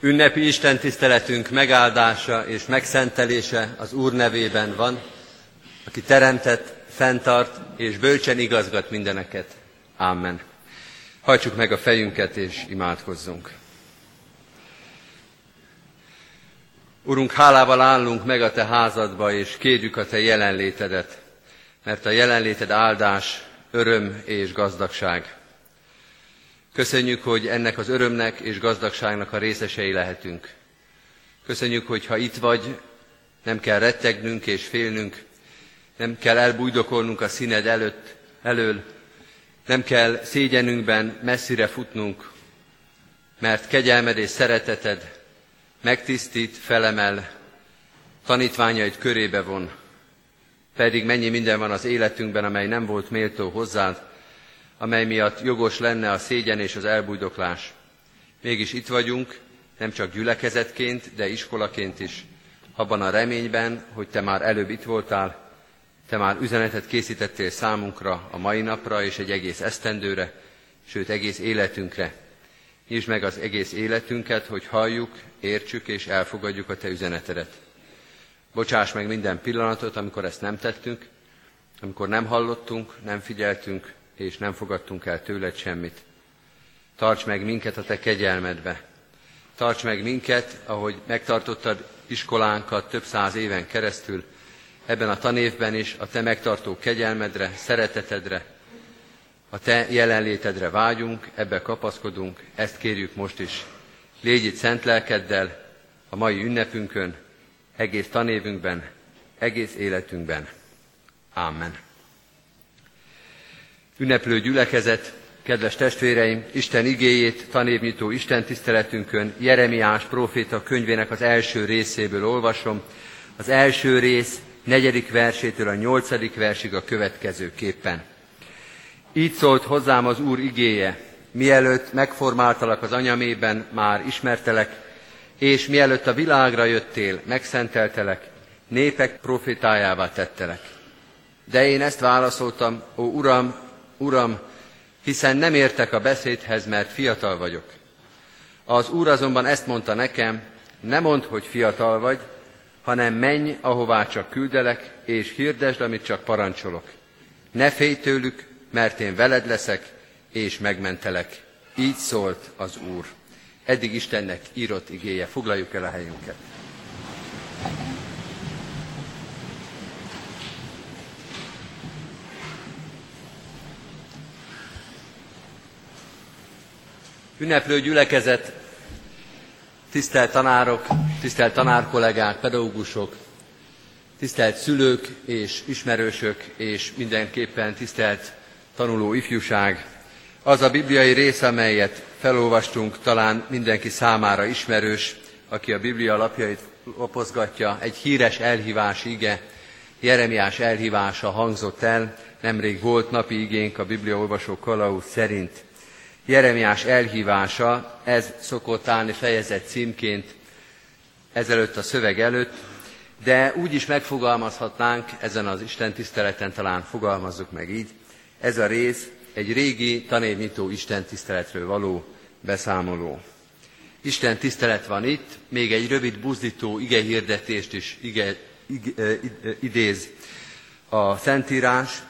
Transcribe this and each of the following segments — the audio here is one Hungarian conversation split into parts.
Ünnepi Isten tiszteletünk megáldása és megszentelése az Úr nevében van, aki teremtett, fenntart és bölcsen igazgat mindeneket. Amen. Hajtsuk meg a fejünket és imádkozzunk. Urunk, hálával állunk meg a Te házadba, és kérjük a Te jelenlétedet, mert a jelenléted áldás, öröm és gazdagság. Köszönjük, hogy ennek az örömnek és gazdagságnak a részesei lehetünk. Köszönjük, hogy ha itt vagy, nem kell rettegnünk és félnünk, nem kell elbújdokolnunk a színed előtt, elől, nem kell szégyenünkben messzire futnunk, mert kegyelmed és szereteted megtisztít, felemel, tanítványaid körébe von, pedig mennyi minden van az életünkben, amely nem volt méltó hozzád, amely miatt jogos lenne a szégyen és az elbújdoklás. Mégis itt vagyunk, nem csak gyülekezetként, de iskolaként is, abban a reményben, hogy te már előbb itt voltál, te már üzenetet készítettél számunkra a mai napra és egy egész esztendőre, sőt egész életünkre. Nyisd meg az egész életünket, hogy halljuk, értsük és elfogadjuk a Te üzenetedet. Bocsáss meg minden pillanatot, amikor ezt nem tettünk, amikor nem hallottunk, nem figyeltünk, és nem fogadtunk el tőled semmit. Tarts meg minket a Te kegyelmedbe. Tarts meg minket, ahogy megtartottad iskolánkat több száz éven keresztül, ebben a tanévben is a Te megtartó kegyelmedre, szeretetedre, a Te jelenlétedre vágyunk, ebbe kapaszkodunk, ezt kérjük most is. Légy itt szent lelkeddel, a mai ünnepünkön, egész tanévünkben, egész életünkben. Amen. Ünneplő gyülekezet, kedves testvéreim, Isten igéjét tanévnyitó Isten tiszteletünkön Jeremiás próféta könyvének az első részéből olvasom. Az első rész negyedik versétől a nyolcadik versig a következő képpen. Így szólt hozzám az Úr igéje, mielőtt megformáltalak az anyamében, már ismertelek, és mielőtt a világra jöttél, megszenteltelek, népek profitájává tettelek. De én ezt válaszoltam, ó Uram, Uram, hiszen nem értek a beszédhez, mert fiatal vagyok. Az Úr azonban ezt mondta nekem, ne mondd, hogy fiatal vagy, hanem menj, ahová csak küldelek, és hirdesd, amit csak parancsolok. Ne félj tőlük, mert én veled leszek, és megmentelek. Így szólt az Úr. Eddig Istennek írott igéje. Foglaljuk el a helyünket. Ünneplő gyülekezet, tisztelt tanárok, tisztelt tanárkollégák, pedagógusok, tisztelt szülők és ismerősök, és mindenképpen tisztelt tanuló ifjúság. Az a bibliai rész, amelyet felolvastunk, talán mindenki számára ismerős, aki a Biblia lapjait lapozgatja, egy híres elhívás ige, Jeremiás elhívása hangzott el, nemrég volt napi igénk a Biblia olvasó kalauz szerint. Jeremiás elhívása, ez szokott állni fejezet címként ezelőtt a szöveg előtt, de úgy is megfogalmazhatnánk, ezen az Isten tiszteleten talán fogalmazzuk meg így, ez a rész egy régi tanévnyitó Isten tiszteletről való beszámoló. Isten tisztelet van itt, még egy rövid buzdító ige hirdetést is ige, ige, idéz a Szentírás.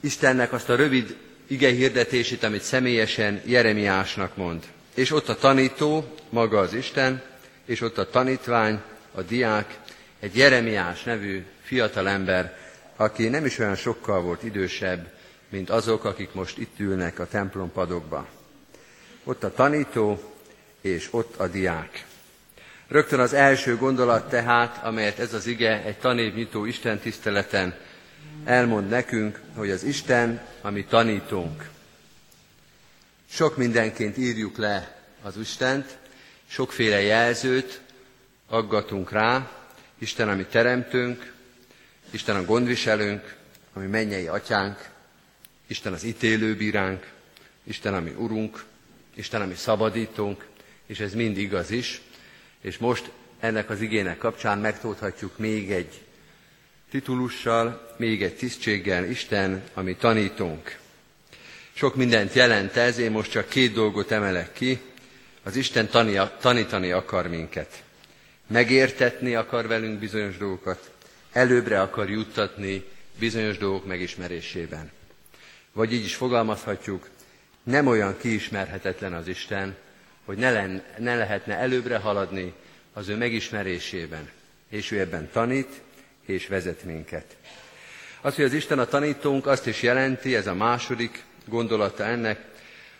Istennek azt a rövid ige hirdetését, amit személyesen Jeremiásnak mond. És ott a tanító, maga az Isten, és ott a tanítvány, a diák, egy Jeremiás nevű fiatalember, aki nem is olyan sokkal volt idősebb, mint azok, akik most itt ülnek a templom padokba. Ott a tanító, és ott a diák. Rögtön az első gondolat tehát, amelyet ez az ige egy tanévnyitó Isten tiszteleten elmond nekünk, hogy az Isten, ami tanítónk. Sok mindenként írjuk le az Istent, sokféle jelzőt aggatunk rá, Isten, ami teremtőnk, Isten a gondviselőnk, ami mennyei atyánk, Isten az ítélőbíránk, Isten, ami urunk, Isten, ami szabadítónk, és ez mind igaz is. És most ennek az igének kapcsán megtódhatjuk még egy titulussal, még egy tisztséggel Isten, ami tanítunk. Sok mindent jelent ez, én most csak két dolgot emelek ki. Az Isten tania, tanítani akar minket. Megértetni akar velünk bizonyos dolgokat, előbbre akar juttatni bizonyos dolgok megismerésében. Vagy így is fogalmazhatjuk, nem olyan kiismerhetetlen az Isten, hogy ne, len, ne lehetne előbbre haladni az ő megismerésében. És ő ebben tanít és vezet minket. Az, hogy az Isten a tanítónk, azt is jelenti, ez a második gondolata ennek,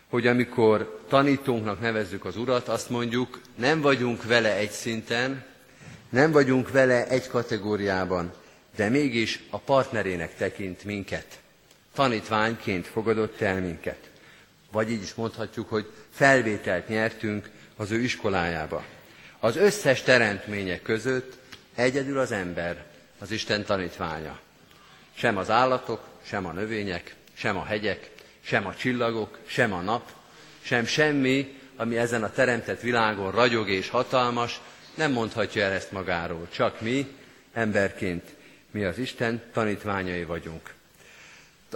hogy amikor tanítónknak nevezzük az Urat, azt mondjuk, nem vagyunk vele egy szinten, nem vagyunk vele egy kategóriában, de mégis a partnerének tekint minket. Tanítványként fogadott el minket. Vagy így is mondhatjuk, hogy felvételt nyertünk az ő iskolájába. Az összes teremtmények között egyedül az ember, az Isten tanítványa. Sem az állatok, sem a növények, sem a hegyek, sem a csillagok, sem a nap, sem semmi, ami ezen a teremtett világon ragyog és hatalmas, nem mondhatja el ezt magáról. Csak mi, emberként, mi az Isten tanítványai vagyunk.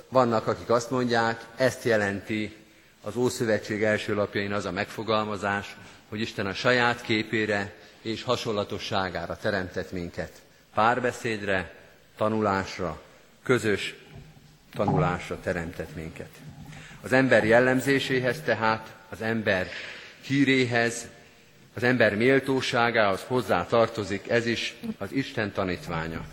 Vannak, akik azt mondják, ezt jelenti az Ószövetség első lapjain az a megfogalmazás, hogy Isten a saját képére és hasonlatosságára teremtett minket. Párbeszédre, tanulásra, közös tanulásra teremtett minket. Az ember jellemzéséhez tehát, az ember híréhez, az ember méltóságához hozzá tartozik ez is az Isten tanítványa.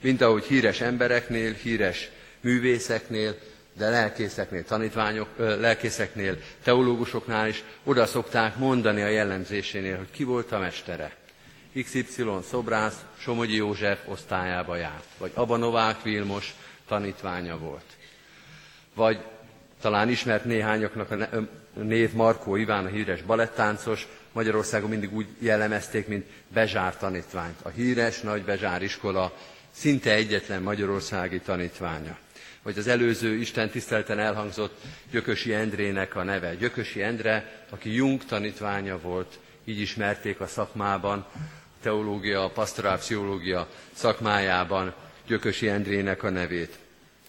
Mint ahogy híres embereknél, híres művészeknél, de lelkészeknél, tanítványok, lelkészeknél, teológusoknál is oda szokták mondani a jellemzésénél, hogy ki volt a mestere. XY szobrász Somogyi József osztályába járt, vagy Abanovák Vilmos tanítványa volt. Vagy talán ismert néhányoknak a név Markó Iván, a híres balettáncos, Magyarországon mindig úgy jellemezték, mint Bezsár tanítványt. A híres nagy Bezsár iskola szinte egyetlen magyarországi tanítványa. Vagy az előző Isten tisztelten elhangzott Gyökösi Endrének a neve. Gyökösi Endre, aki Jung tanítványa volt, így ismerték a szakmában, teológia, a pastorál pszichológia szakmájában Gyökösi Endrének a nevét.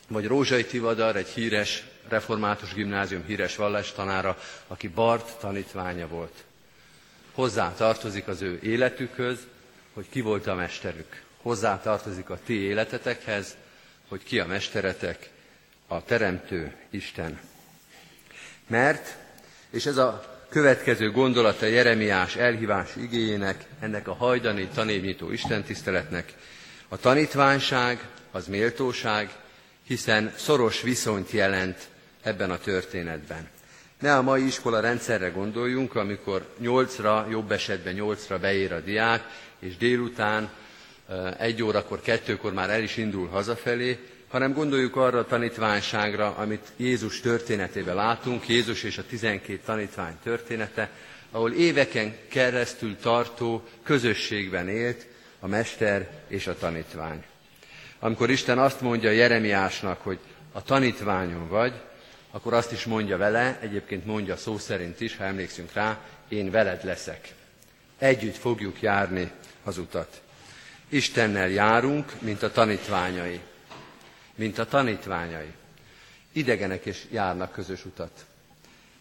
Vagy Rózsai Tivadar, egy híres református gimnázium híres vallástanára, aki Bart tanítványa volt. Hozzá tartozik az ő életükhöz, hogy ki volt a mesterük. Hozzá tartozik a ti életetekhez, hogy ki a mesteretek, a Teremtő Isten. Mert, és ez a következő gondolata Jeremiás elhívás igényének, ennek a hajdani tanévnyitó istentiszteletnek, a tanítványság az méltóság, hiszen szoros viszonyt jelent ebben a történetben. Ne a mai iskola rendszerre gondoljunk, amikor nyolcra, jobb esetben nyolcra beér a diák, és délután egy órakor, kettőkor már el is indul hazafelé, hanem gondoljuk arra a tanítványságra, amit Jézus történetében látunk, Jézus és a tizenkét tanítvány története, ahol éveken keresztül tartó közösségben élt a mester és a tanítvány. Amikor Isten azt mondja Jeremiásnak, hogy a tanítványon vagy, akkor azt is mondja vele, egyébként mondja szó szerint is, ha emlékszünk rá, én veled leszek. Együtt fogjuk járni az utat. Istennel járunk, mint a tanítványai. Mint a tanítványai. Idegenek is járnak közös utat.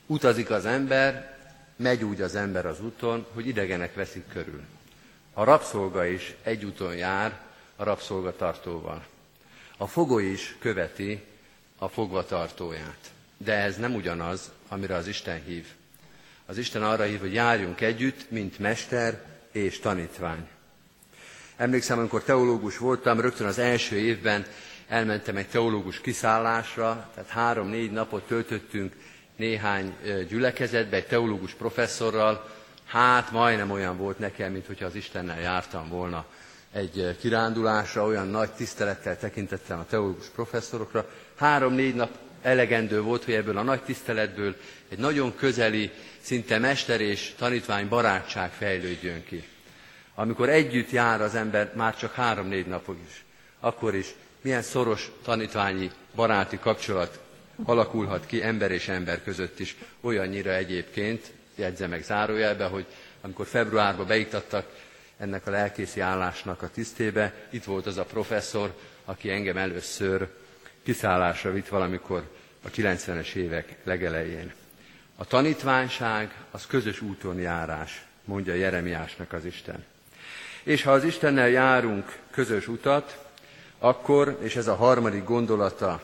Utazik az ember, megy úgy az ember az úton, hogy idegenek veszik körül. A rabszolga is egy úton jár a rabszolgatartóval. A fogoly is követi a fogvatartóját. De ez nem ugyanaz, amire az Isten hív. Az Isten arra hív, hogy járjunk együtt, mint mester és tanítvány. Emlékszem, amikor teológus voltam, rögtön az első évben elmentem egy teológus kiszállásra, tehát három-négy napot töltöttünk néhány gyülekezetbe, egy teológus professzorral, hát majdnem olyan volt nekem, mint hogyha az Istennel jártam volna egy kirándulásra, olyan nagy tisztelettel tekintettem a teológus professzorokra. Három-négy nap elegendő volt, hogy ebből a nagy tiszteletből egy nagyon közeli, szinte mester és tanítvány barátság fejlődjön ki. Amikor együtt jár az ember már csak három-négy napig is, akkor is milyen szoros tanítványi baráti kapcsolat alakulhat ki ember és ember között is, olyannyira egyébként, jegyze meg zárójelbe, hogy amikor februárban beiktattak ennek a lelkészi állásnak a tisztébe, itt volt az a professzor, aki engem először kiszállásra vitt valamikor a 90-es évek legelején. A tanítványság az közös úton járás, mondja Jeremiásnak az Isten. És ha az Istennel járunk közös utat, akkor, és ez a harmadik gondolata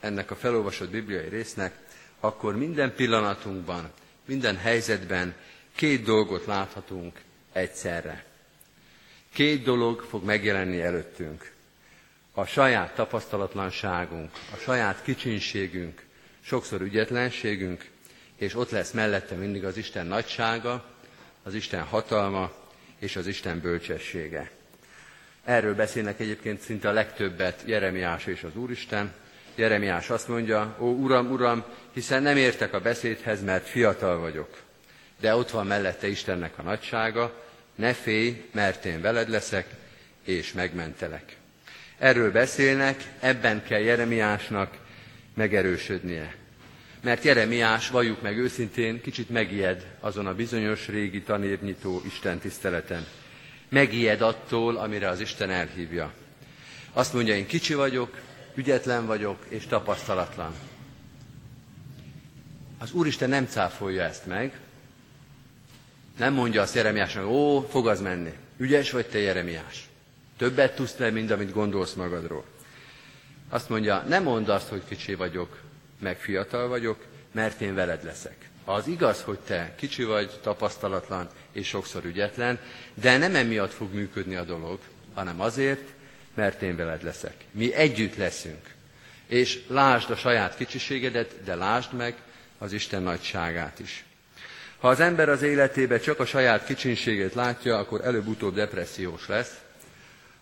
ennek a felolvasott bibliai résznek, akkor minden pillanatunkban, minden helyzetben két dolgot láthatunk egyszerre. Két dolog fog megjelenni előttünk. A saját tapasztalatlanságunk, a saját kicsinségünk, sokszor ügyetlenségünk, és ott lesz mellette mindig az Isten nagysága, az Isten hatalma és az Isten bölcsessége. Erről beszélnek egyébként szinte a legtöbbet Jeremiás és az Úristen. Jeremiás azt mondja, ó Uram, Uram, hiszen nem értek a beszédhez, mert fiatal vagyok. De ott van mellette Istennek a nagysága, ne félj, mert én veled leszek, és megmentelek. Erről beszélnek, ebben kell Jeremiásnak megerősödnie. Mert Jeremiás, valljuk meg őszintén, kicsit megijed azon a bizonyos régi tanévnyitó Isten tiszteleten. Megijed attól, amire az Isten elhívja. Azt mondja, én kicsi vagyok, ügyetlen vagyok és tapasztalatlan. Az Úristen nem cáfolja ezt meg, nem mondja azt Jeremiásnak, ó, fog az menni. Ügyes vagy te, Jeremiás. Többet tudsz le, mint amit gondolsz magadról. Azt mondja, nem mondd azt, hogy kicsi vagyok, meg fiatal vagyok, mert én veled leszek. Az igaz, hogy te kicsi vagy, tapasztalatlan és sokszor ügyetlen, de nem emiatt fog működni a dolog, hanem azért, mert én veled leszek. Mi együtt leszünk. És lásd a saját kicsiségedet, de lásd meg az Isten nagyságát is. Ha az ember az életébe csak a saját kicsinségét látja, akkor előbb-utóbb depressziós lesz.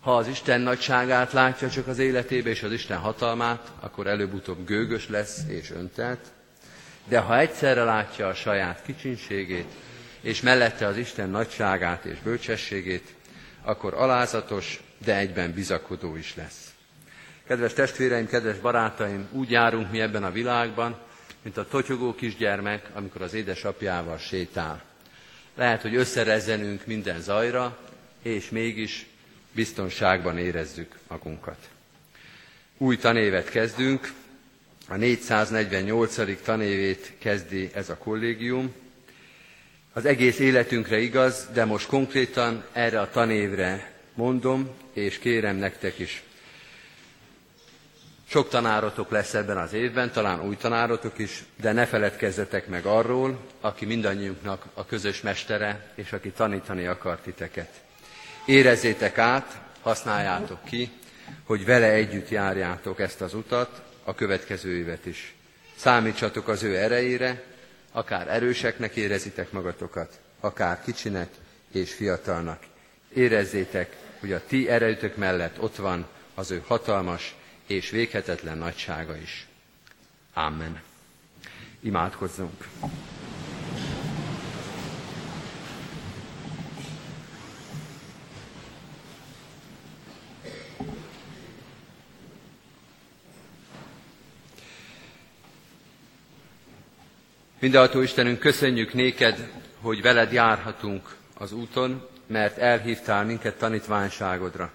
Ha az Isten nagyságát látja csak az életébe és az Isten hatalmát, akkor előbb-utóbb gőgös lesz és öntelt. De ha egyszerre látja a saját kicsinségét, és mellette az Isten nagyságát és bölcsességét, akkor alázatos, de egyben bizakodó is lesz. Kedves testvéreim, kedves barátaim, úgy járunk mi ebben a világban, mint a totyogó kisgyermek, amikor az édesapjával sétál. Lehet, hogy összerezzenünk minden zajra, és mégis biztonságban érezzük magunkat. Új tanévet kezdünk, a 448. tanévét kezdi ez a kollégium. Az egész életünkre igaz, de most konkrétan erre a tanévre mondom, és kérem nektek is sok tanárotok lesz ebben az évben, talán új tanárotok is, de ne feledkezzetek meg arról, aki mindannyiunknak a közös mestere, és aki tanítani akar titeket. Érezzétek át, használjátok ki, hogy vele együtt járjátok ezt az utat, a következő évet is. Számítsatok az ő erejére, akár erőseknek érezitek magatokat, akár kicsinek és fiatalnak. Érezzétek, hogy a ti erejütök mellett ott van az ő hatalmas és véghetetlen nagysága is. Amen. Imádkozzunk! Mindenható Istenünk, köszönjük néked, hogy veled járhatunk az úton, mert elhívtál minket tanítványságodra.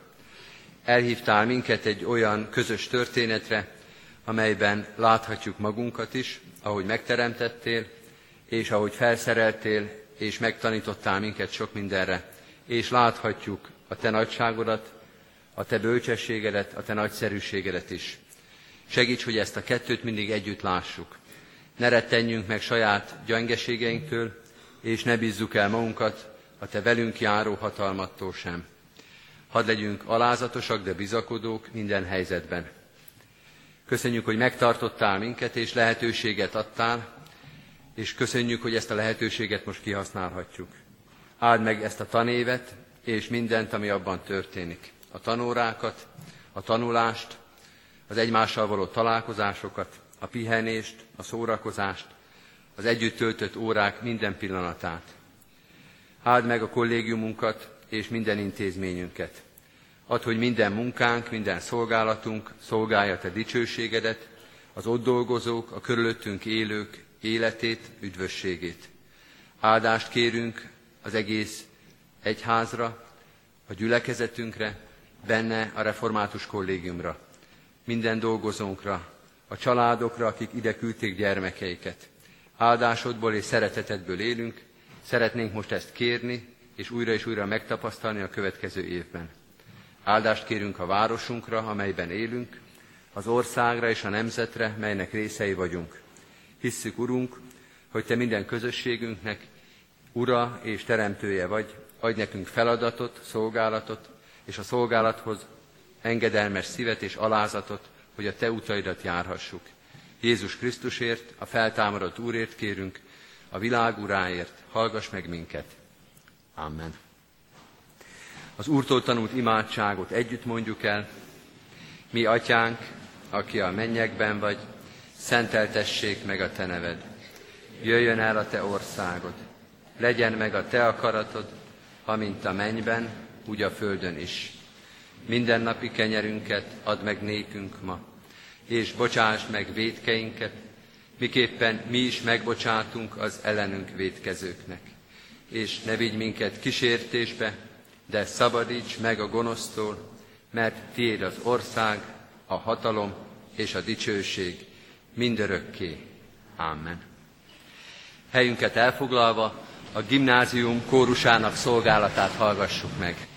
Elhívtál minket egy olyan közös történetre, amelyben láthatjuk magunkat is, ahogy megteremtettél, és ahogy felszereltél, és megtanítottál minket sok mindenre, és láthatjuk a te nagyságodat, a te bölcsességedet, a te nagyszerűségedet is. Segíts, hogy ezt a kettőt mindig együtt lássuk. Ne rettenjünk meg saját gyengeségeinktől, és ne bízzuk el magunkat a te velünk járó hatalmattól sem. Hadd legyünk alázatosak, de bizakodók minden helyzetben. Köszönjük, hogy megtartottál minket, és lehetőséget adtál, és köszönjük, hogy ezt a lehetőséget most kihasználhatjuk. Áld meg ezt a tanévet, és mindent, ami abban történik. A tanórákat, a tanulást, az egymással való találkozásokat, a pihenést, a szórakozást, az együtt töltött órák minden pillanatát. Áld meg a kollégiumunkat és minden intézményünket. Add, hogy minden munkánk, minden szolgálatunk szolgálja Te dicsőségedet, az ott dolgozók, a körülöttünk élők életét, üdvösségét. Áldást kérünk az egész egyházra, a gyülekezetünkre, benne a református kollégiumra, minden dolgozónkra, a családokra, akik ide küldték gyermekeiket. Áldásodból és szeretetedből élünk, szeretnénk most ezt kérni, és újra és újra megtapasztalni a következő évben. Áldást kérünk a városunkra, amelyben élünk, az országra és a nemzetre, melynek részei vagyunk. Hisszük, Urunk, hogy Te minden közösségünknek Ura és Teremtője vagy, adj nekünk feladatot, szolgálatot, és a szolgálathoz engedelmes szívet és alázatot, hogy a Te utaidat járhassuk. Jézus Krisztusért, a feltámadott Úrért kérünk, a világ Uráért, hallgass meg minket. Amen. Az Úrtól tanult imádságot együtt mondjuk el. Mi, Atyánk, aki a mennyekben vagy, szenteltessék meg a Te neved. Jöjjön el a Te országod. Legyen meg a Te akaratod, amint a mennyben, úgy a földön is. Minden napi kenyerünket add meg nékünk ma, és bocsásd meg védkeinket, miképpen mi is megbocsátunk az ellenünk védkezőknek. És ne vigy minket kísértésbe, de szabadíts meg a gonosztól, mert tiéd az ország, a hatalom és a dicsőség mindörökké. Amen. Helyünket elfoglalva a gimnázium kórusának szolgálatát hallgassuk meg.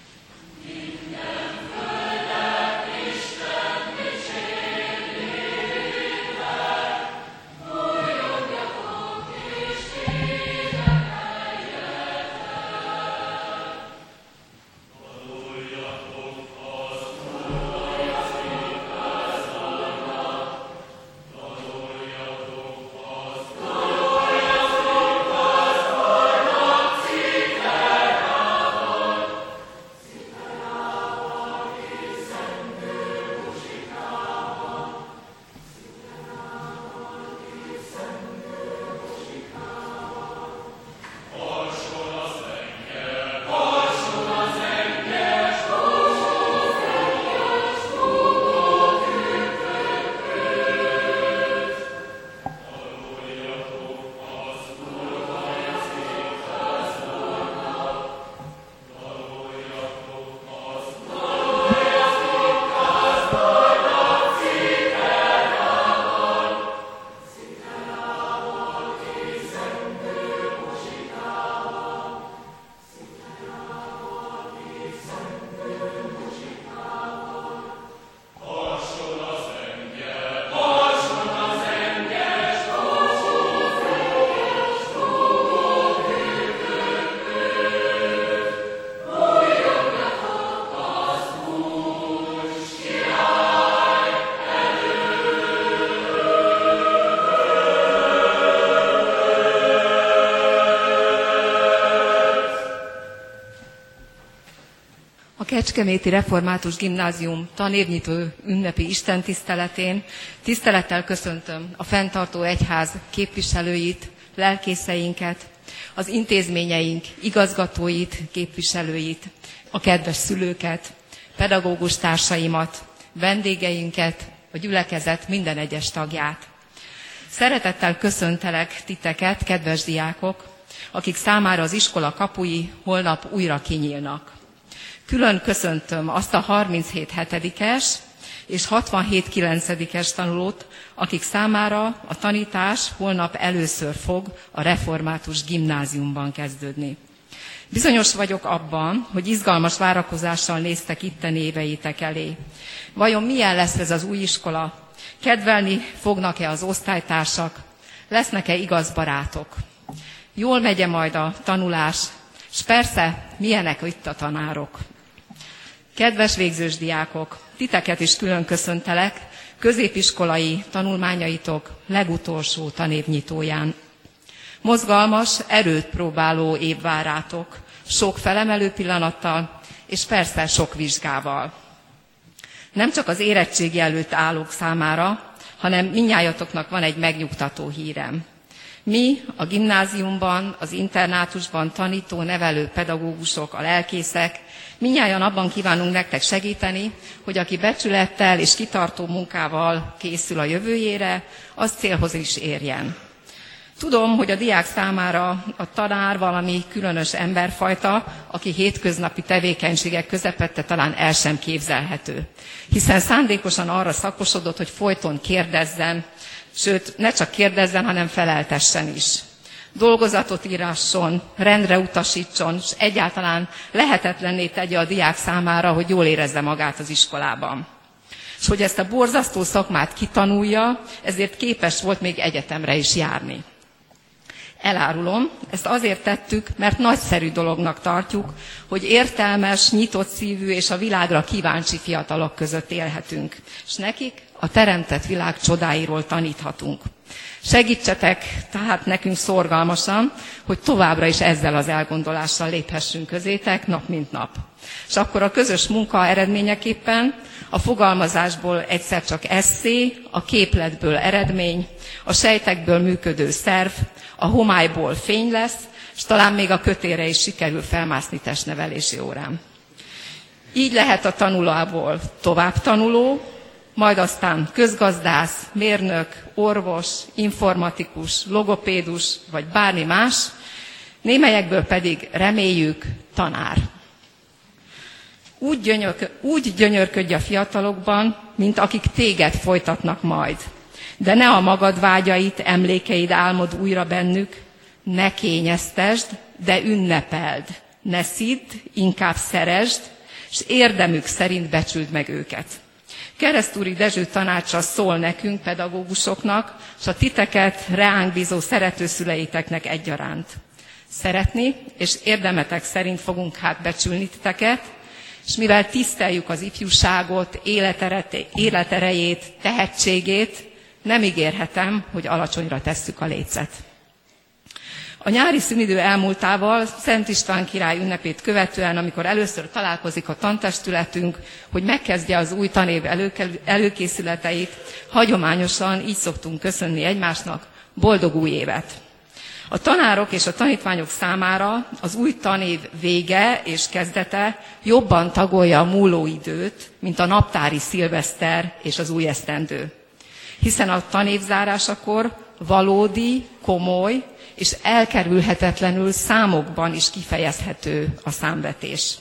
Kecskeméti Református Gimnázium tanévnyitó ünnepi istentiszteletén tisztelettel köszöntöm a fenntartó egyház képviselőit, lelkészeinket, az intézményeink igazgatóit, képviselőit, a kedves szülőket, pedagógus társaimat, vendégeinket, a gyülekezet minden egyes tagját. Szeretettel köszöntelek titeket, kedves diákok, akik számára az iskola kapui holnap újra kinyílnak. Külön köszöntöm azt a 37 hetedikes és 67 kilencedikes tanulót, akik számára a tanítás holnap először fog a református gimnáziumban kezdődni. Bizonyos vagyok abban, hogy izgalmas várakozással néztek itten éveitek elé. Vajon milyen lesz ez az új iskola? Kedvelni fognak-e az osztálytársak? Lesznek-e igaz barátok? Jól megye majd a tanulás, és persze, milyenek itt a tanárok? Kedves végzős diákok, titeket is külön köszöntelek középiskolai tanulmányaitok legutolsó tanévnyitóján. Mozgalmas, erőt próbáló év várátok, sok felemelő pillanattal, és persze sok vizsgával. Nem csak az érettségi előtt állók számára, hanem minnyájatoknak van egy megnyugtató hírem. Mi a gimnáziumban, az internátusban tanító, nevelő pedagógusok, a lelkészek Minnyáján abban kívánunk nektek segíteni, hogy aki becsülettel és kitartó munkával készül a jövőjére, az célhoz is érjen. Tudom, hogy a diák számára a tanár valami különös emberfajta, aki hétköznapi tevékenységek közepette talán el sem képzelhető. Hiszen szándékosan arra szakosodott, hogy folyton kérdezzen, Sőt, ne csak kérdezzen, hanem feleltessen is. Dolgozatot írasson, rendre utasítson, és egyáltalán lehetetlenné tegye a diák számára, hogy jól érezze magát az iskolában. És hogy ezt a borzasztó szakmát kitanulja, ezért képes volt még egyetemre is járni. Elárulom, ezt azért tettük, mert nagyszerű dolognak tartjuk, hogy értelmes, nyitott szívű és a világra kíváncsi fiatalok között élhetünk. És nekik a teremtett világ csodáiról taníthatunk. Segítsetek tehát nekünk szorgalmasan, hogy továbbra is ezzel az elgondolással léphessünk közétek nap mint nap. És akkor a közös munka eredményeképpen a fogalmazásból egyszer csak eszé, a képletből eredmény, a sejtekből működő szerv, a homályból fény lesz, és talán még a kötére is sikerül felmászni testnevelési órán. Így lehet a tanulóból tovább tanuló, majd aztán közgazdász, mérnök, orvos, informatikus, logopédus, vagy bármi más, némelyekből pedig reméljük tanár. Úgy, gyönyörk, úgy gyönyörködj a fiatalokban, mint akik téged folytatnak majd. De ne a magad vágyait, emlékeid álmod újra bennük, ne kényeztesd, de ünnepeld. Ne szidd, inkább szeresd, és érdemük szerint becsüld meg őket. Keresztúri Dezső tanácsa szól nekünk, pedagógusoknak, és a titeket reánk bízó szeretőszüleiteknek egyaránt. Szeretni, és érdemetek szerint fogunk hát becsülni titeket, és mivel tiszteljük az ifjúságot, életerejét, tehetségét, nem ígérhetem, hogy alacsonyra tesszük a lécet. A nyári szünidő elmúltával, Szent István király ünnepét követően, amikor először találkozik a tantestületünk, hogy megkezdje az új tanév előkészületeit, hagyományosan így szoktunk köszönni egymásnak, boldog új évet! A tanárok és a tanítványok számára az új tanév vége és kezdete jobban tagolja a múló időt, mint a naptári szilveszter és az új esztendő. Hiszen a tanévzárásakor valódi, komoly és elkerülhetetlenül számokban is kifejezhető a számvetés.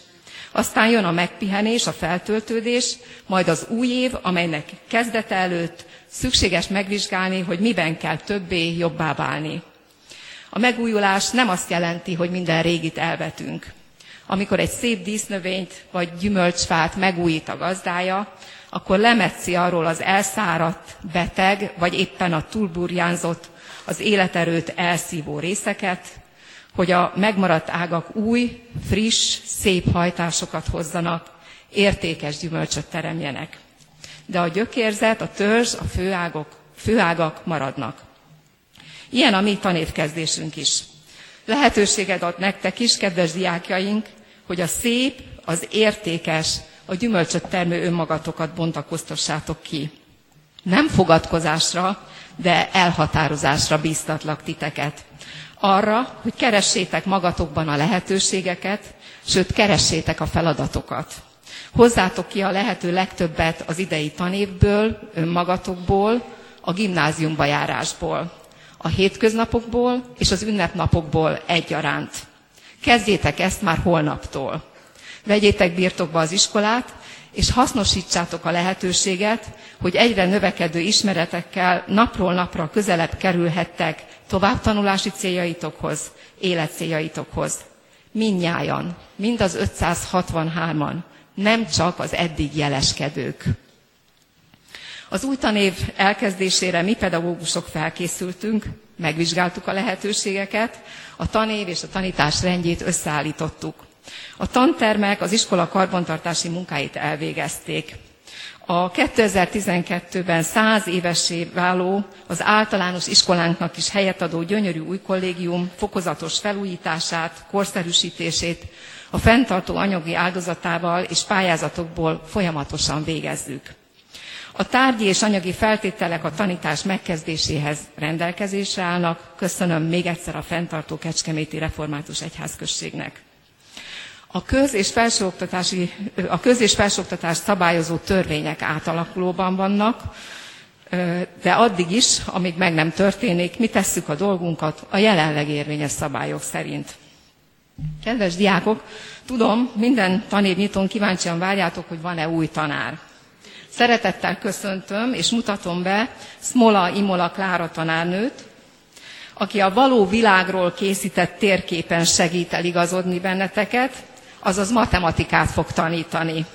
Aztán jön a megpihenés, a feltöltődés, majd az új év, amelynek kezdete előtt szükséges megvizsgálni, hogy miben kell többé, jobbá válni. A megújulás nem azt jelenti, hogy minden régit elvetünk. Amikor egy szép dísznövényt vagy gyümölcsfát megújít a gazdája, akkor lemetszi arról az elszáradt, beteg, vagy éppen a túlburjánzott, az életerőt elszívó részeket, hogy a megmaradt ágak új, friss, szép hajtásokat hozzanak, értékes gyümölcsöt teremjenek. De a gyökérzet, a törzs, a főágok, főágak maradnak. Ilyen a mi tanévkezdésünk is. Lehetőséget ad nektek is, kedves diákjaink, hogy a szép, az értékes, a gyümölcsöt termő önmagatokat bontakoztassátok ki. Nem fogadkozásra, de elhatározásra bíztatlak titeket. Arra, hogy keressétek magatokban a lehetőségeket, sőt, keressétek a feladatokat. Hozzátok ki a lehető legtöbbet az idei tanévből, önmagatokból, a gimnáziumba járásból a hétköznapokból és az ünnepnapokból egyaránt. Kezdjétek ezt már holnaptól. Vegyétek birtokba az iskolát, és hasznosítsátok a lehetőséget, hogy egyre növekedő ismeretekkel napról napra közelebb kerülhettek továbbtanulási céljaitokhoz, életcéljaitokhoz. Mindnyájan, mind az 563-an, nem csak az eddig jeleskedők. Az új tanév elkezdésére mi pedagógusok felkészültünk, megvizsgáltuk a lehetőségeket, a tanév és a tanítás rendjét összeállítottuk. A tantermek az iskola karbantartási munkáit elvégezték. A 2012-ben 100 évessé váló, az általános iskolánknak is helyet adó gyönyörű új kollégium fokozatos felújítását, korszerűsítését a fenntartó anyagi áldozatával és pályázatokból folyamatosan végezzük. A tárgyi és anyagi feltételek a tanítás megkezdéséhez rendelkezésre állnak. Köszönöm még egyszer a fenntartó Kecskeméti Református Egyházközségnek. A köz- és, felsőoktatási, a köz- és felsőoktatást szabályozó törvények átalakulóban vannak, de addig is, amíg meg nem történik, mi tesszük a dolgunkat a jelenleg érvényes szabályok szerint. Kedves diákok, tudom, minden tanévnyitón kíváncsian várjátok, hogy van-e új tanár. Szeretettel köszöntöm és mutatom be Smola Imola Klára tanárnőt, aki a való világról készített térképen segít eligazodni benneteket, azaz matematikát fog tanítani.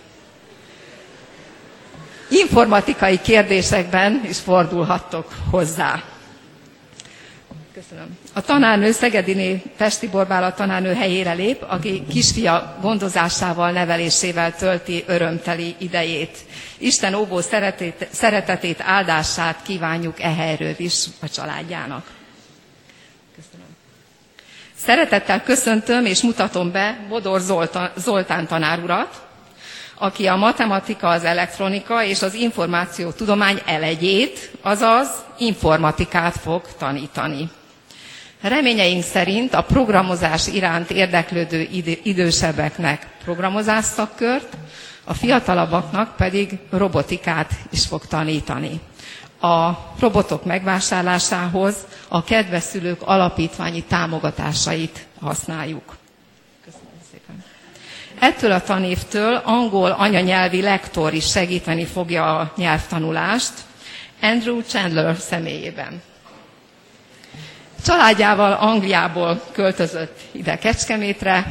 Informatikai kérdésekben is fordulhattok hozzá. Köszönöm. A tanárnő Szegediné Pesti Borbála tanárnő helyére lép, aki kisfia gondozásával, nevelésével tölti örömteli idejét. Isten óvó szeretét, szeretetét, áldását kívánjuk e helyről is a családjának. Szeretettel köszöntöm és mutatom be Bodor Zoltán, Zoltán tanárurat, aki a matematika, az elektronika és az információtudomány elegyét, azaz informatikát fog tanítani. Reményeink szerint a programozás iránt érdeklődő idősebbeknek programozás szakkört, a fiatalabbaknak pedig robotikát is fog tanítani. A robotok megvásárlásához a kedves szülők alapítványi támogatásait használjuk. Köszönöm szépen. Ettől a tanévtől angol anyanyelvi lektor is segíteni fogja a nyelvtanulást Andrew Chandler személyében. Családjával Angliából költözött ide Kecskemétre,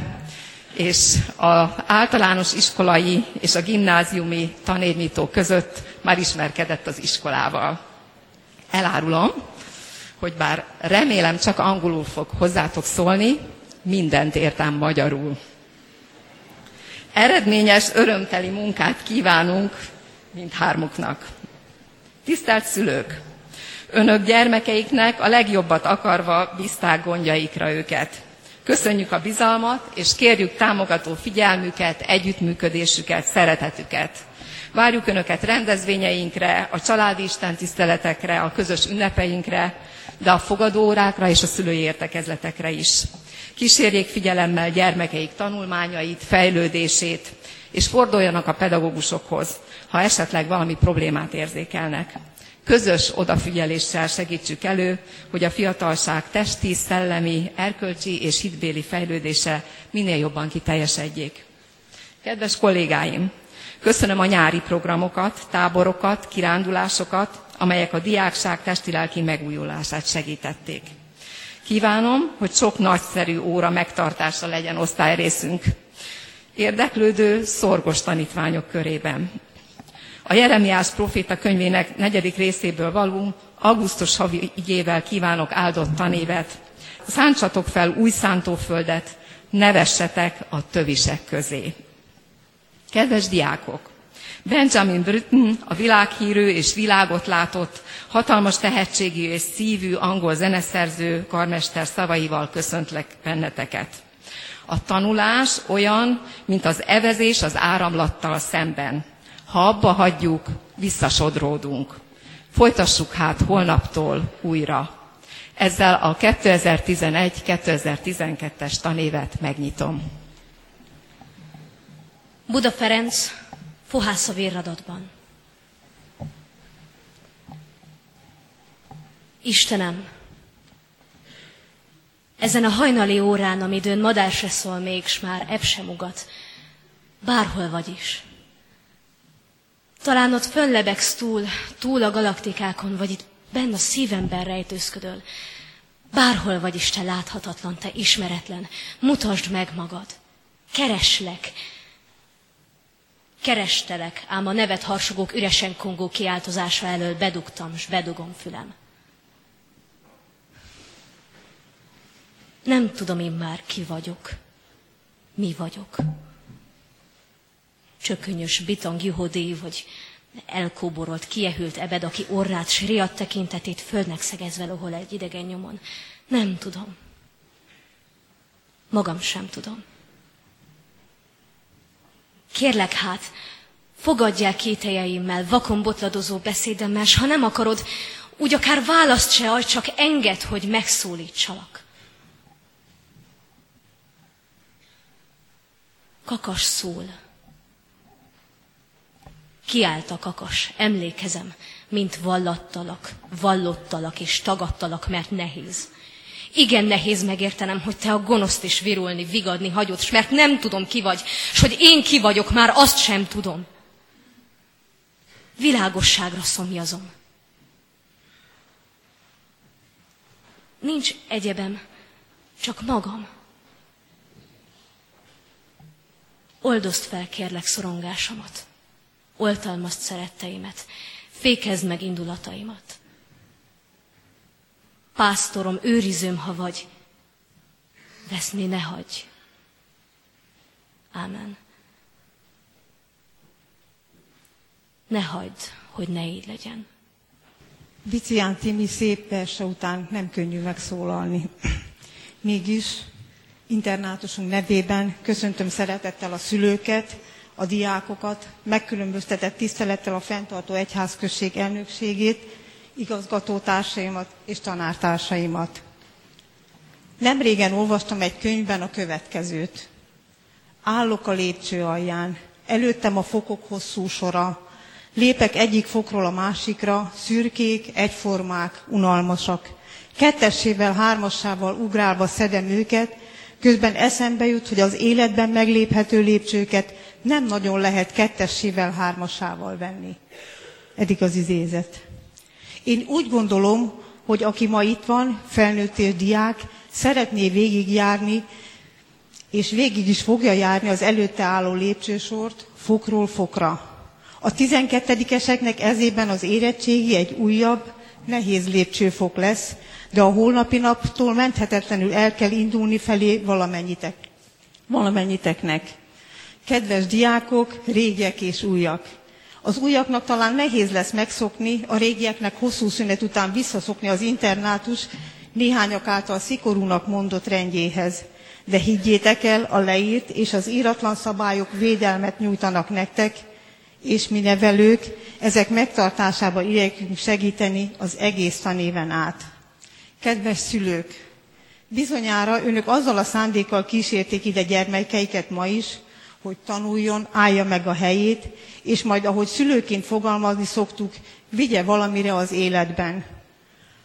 és az általános iskolai és a gimnáziumi tanérnyitó között már ismerkedett az iskolával. Elárulom, hogy bár remélem csak angolul fog hozzátok szólni, mindent értem magyarul. Eredményes, örömteli munkát kívánunk mindhármuknak. Tisztelt szülők! Önök gyermekeiknek a legjobbat akarva bízták gondjaikra őket. Köszönjük a bizalmat, és kérjük támogató figyelmüket, együttműködésüket, szeretetüket. Várjuk Önöket rendezvényeinkre, a családi istentiszteletekre, a közös ünnepeinkre, de a fogadóórákra és a szülői értekezletekre is. Kísérjék figyelemmel gyermekeik tanulmányait, fejlődését, és forduljanak a pedagógusokhoz, ha esetleg valami problémát érzékelnek közös odafigyeléssel segítsük elő, hogy a fiatalság testi, szellemi, erkölcsi és hitbéli fejlődése minél jobban kiteljesedjék. Kedves kollégáim, köszönöm a nyári programokat, táborokat, kirándulásokat, amelyek a diákság testi-lelki megújulását segítették. Kívánom, hogy sok nagyszerű óra megtartása legyen osztályrészünk. Érdeklődő, szorgos tanítványok körében. A Jeremiás proféta könyvének negyedik részéből való augusztus havi igyével kívánok áldott tanévet. Szántsatok fel új szántóföldet, nevessetek a tövisek közé. Kedves diákok! Benjamin Britten, a világhírű és világot látott, hatalmas tehetségű és szívű angol zeneszerző karmester szavaival köszöntlek benneteket. A tanulás olyan, mint az evezés az áramlattal szemben. Ha abba hagyjuk, visszasodródunk. Folytassuk hát holnaptól újra. Ezzel a 2011-2012-es tanévet megnyitom. Buda Ferenc, Fohásza vérradatban. Istenem, ezen a hajnali órán, amidőn madár se szól még, s már ebb sem ugat, bárhol vagy is. Talán ott föllebegsz túl, túl a galaktikákon, vagy itt benn a szívemben rejtőzködöl. Bárhol vagy Isten láthatatlan, te ismeretlen, mutasd meg magad. Kereslek. Kerestelek, ám a nevet harsogók üresen kongó kiáltozása elől bedugtam, s bedugom fülem. Nem tudom én már, ki vagyok, mi vagyok csökönyös bitang juhodé, vagy elkóborolt, kiehült ebed, aki orrát s riadt tekintetét földnek szegezve lohol egy idegen nyomon. Nem tudom. Magam sem tudom. Kérlek hát, fogadjál kételjeimmel, vakon botladozó beszédemmel, s ha nem akarod, úgy akár választ se adj, csak enged, hogy megszólítsalak. Kakas szól. Kiállt a kakas, emlékezem, mint vallattalak, vallottalak és tagadtalak, mert nehéz. Igen nehéz megértenem, hogy te a gonoszt is virulni, vigadni hagyod, s mert nem tudom ki vagy, s hogy én ki vagyok, már azt sem tudom. világosságra szomjazom. Nincs egyebem, csak magam. Oldozd fel, kérlek, szorongásomat. Oltalmazd szeretteimet. Fékezd meg indulataimat. Pásztorom, őrizőm, ha vagy. Veszni ne hagyj. Ámen. Ne hagyd, hogy ne így legyen. Bicián Timi szép verse után nem könnyű megszólalni. Mégis internátusunk nevében köszöntöm szeretettel a szülőket, a diákokat, megkülönböztetett tisztelettel a fenntartó egyházközség elnökségét, igazgatótársaimat és tanártársaimat. Nemrégen olvastam egy könyvben a következőt. Állok a lépcső alján, előttem a fokok hosszú sora, Lépek egyik fokról a másikra, szürkék, egyformák, unalmasak. Kettessével, hármassával ugrálva szedem őket, közben eszembe jut, hogy az életben megléphető lépcsőket nem nagyon lehet kettessével, hármasával venni. Eddig az izézet. Én úgy gondolom, hogy aki ma itt van, felnőtt és diák, szeretné végigjárni, és végig is fogja járni az előtte álló lépcsősort fokról fokra. A 12-eseknek ezében az érettségi egy újabb, nehéz lépcsőfok lesz, de a holnapi naptól menthetetlenül el kell indulni felé valamennyitek, valamennyiteknek. Kedves diákok, régiek és újak! Az újaknak talán nehéz lesz megszokni, a régieknek hosszú szünet után visszaszokni az internátus néhányak által szikorúnak mondott rendjéhez. De higgyétek el, a leírt és az íratlan szabályok védelmet nyújtanak nektek, és mi nevelők ezek megtartásába igyekszünk segíteni az egész tanéven át. Kedves szülők, bizonyára önök azzal a szándékkal kísérték ide gyermekeiket ma is, hogy tanuljon, állja meg a helyét, és majd, ahogy szülőként fogalmazni szoktuk, vigye valamire az életben.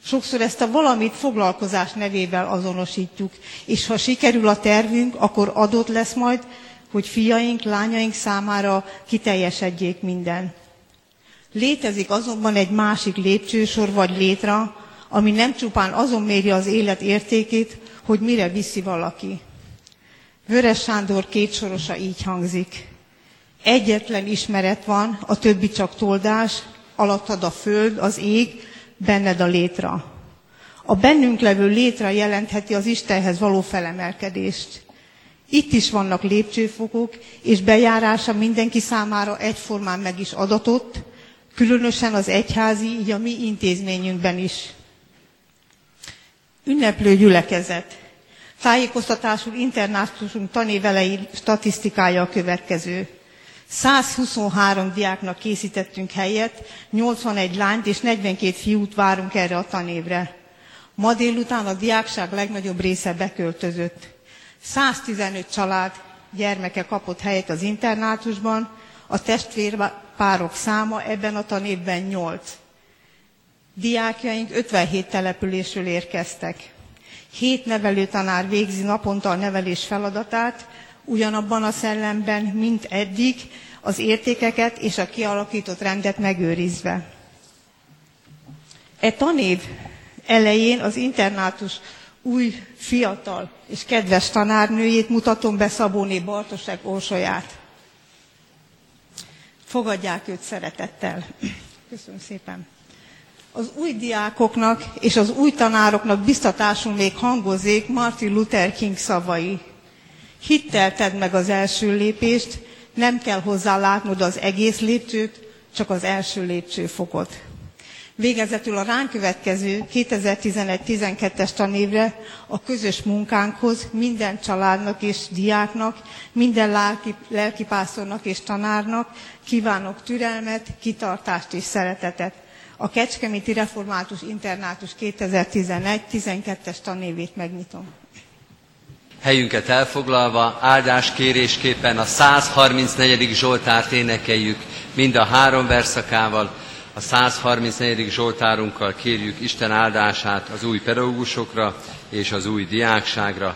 Sokszor ezt a valamit foglalkozás nevével azonosítjuk, és ha sikerül a tervünk, akkor adott lesz majd, hogy fiaink, lányaink számára kiteljesedjék minden. Létezik azonban egy másik lépcsősor vagy létra, ami nem csupán azon méri az élet értékét, hogy mire viszi valaki. Vöres Sándor kétsorosa így hangzik. Egyetlen ismeret van, a többi csak toldás, alattad a föld, az ég, benned a létra. A bennünk levő létre jelentheti az Istenhez való felemelkedést. Itt is vannak lépcsőfokok, és bejárása mindenki számára egyformán meg is adatott, különösen az egyházi, így a mi intézményünkben is. Ünneplő gyülekezet. Tájékoztatásul internátusunk tanévelei statisztikája a következő. 123 diáknak készítettünk helyet, 81 lányt és 42 fiút várunk erre a tanévre. Ma délután a diákság legnagyobb része beköltözött. 115 család gyermeke kapott helyet az internátusban, a testvérpárok száma ebben a tanévben 8. Diákjaink 57 településről érkeztek. Hét nevelőtanár végzi naponta a nevelés feladatát, ugyanabban a szellemben, mint eddig, az értékeket és a kialakított rendet megőrizve. E tanév elején az internátus új, fiatal és kedves tanárnőjét mutatom be Szabóné Bartosek Orsolyát. Fogadják őt szeretettel. Köszönöm szépen. Az új diákoknak és az új tanároknak biztatásul még hangozik Martin Luther King szavai. Hittel tedd meg az első lépést, nem kell hozzá látnod az egész lépcsőt, csak az első lépcsőfokot. Végezetül a ránk következő 2011-12-es tanévre a közös munkánkhoz minden családnak és diáknak, minden lelki, lelkipásztornak és tanárnak kívánok türelmet, kitartást és szeretetet. A Kecskeméti Református Internátus 2011-12-es tanévét megnyitom. Helyünket elfoglalva, áldáskérésképpen a 134. Zsoltárt énekeljük mind a három verszakával, a 134. Zsoltárunkkal kérjük Isten áldását az új pedagógusokra és az új diákságra.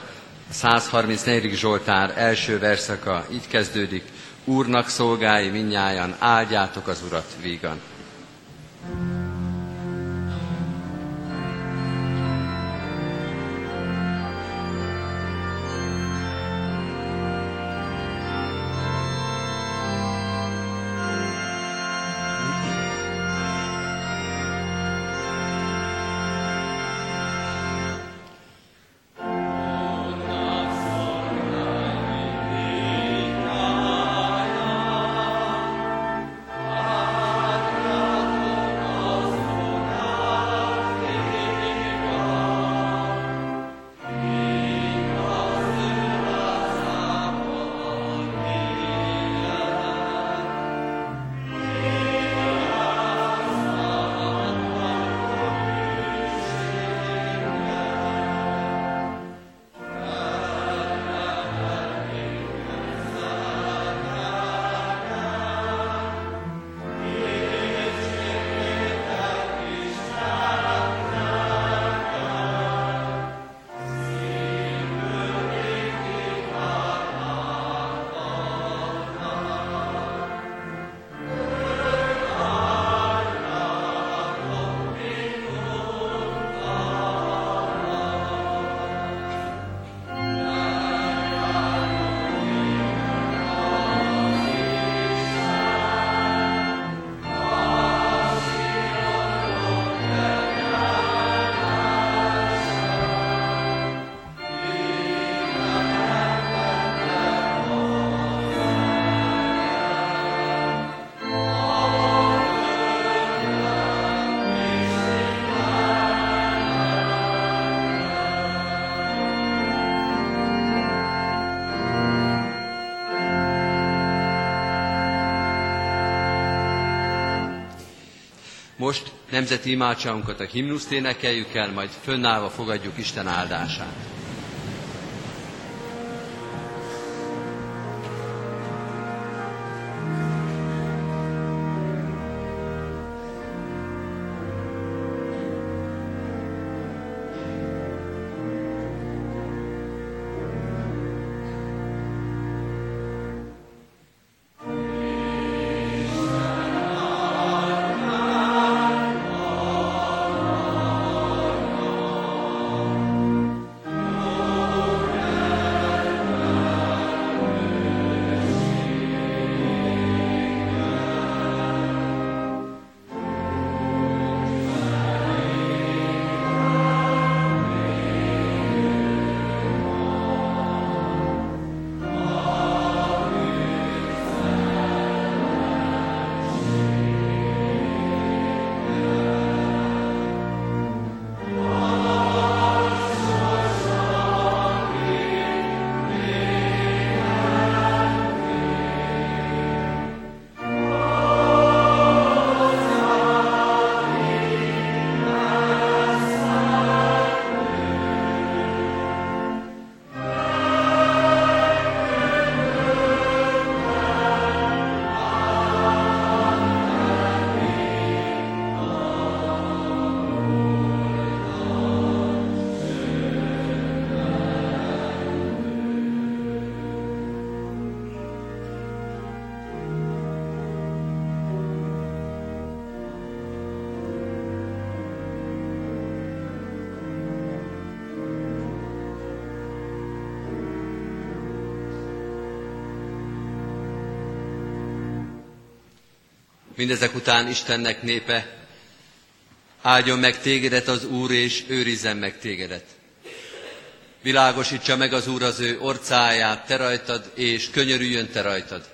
A 134. Zsoltár első verszaka így kezdődik. Úrnak szolgái minnyájan, áldjátok az Urat vígan. Most nemzeti imádságunkat a himnuszt énekeljük el, majd fönnállva fogadjuk Isten áldását. Mindezek után Istennek népe, áldjon meg tégedet az Úr, és őrizzen meg tégedet. Világosítsa meg az Úr az ő orcáját te rajtad, és könyörüljön te rajtad.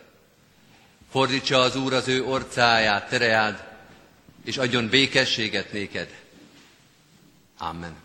Fordítsa az Úr az ő orcáját, tereád, és adjon békességet néked. Amen.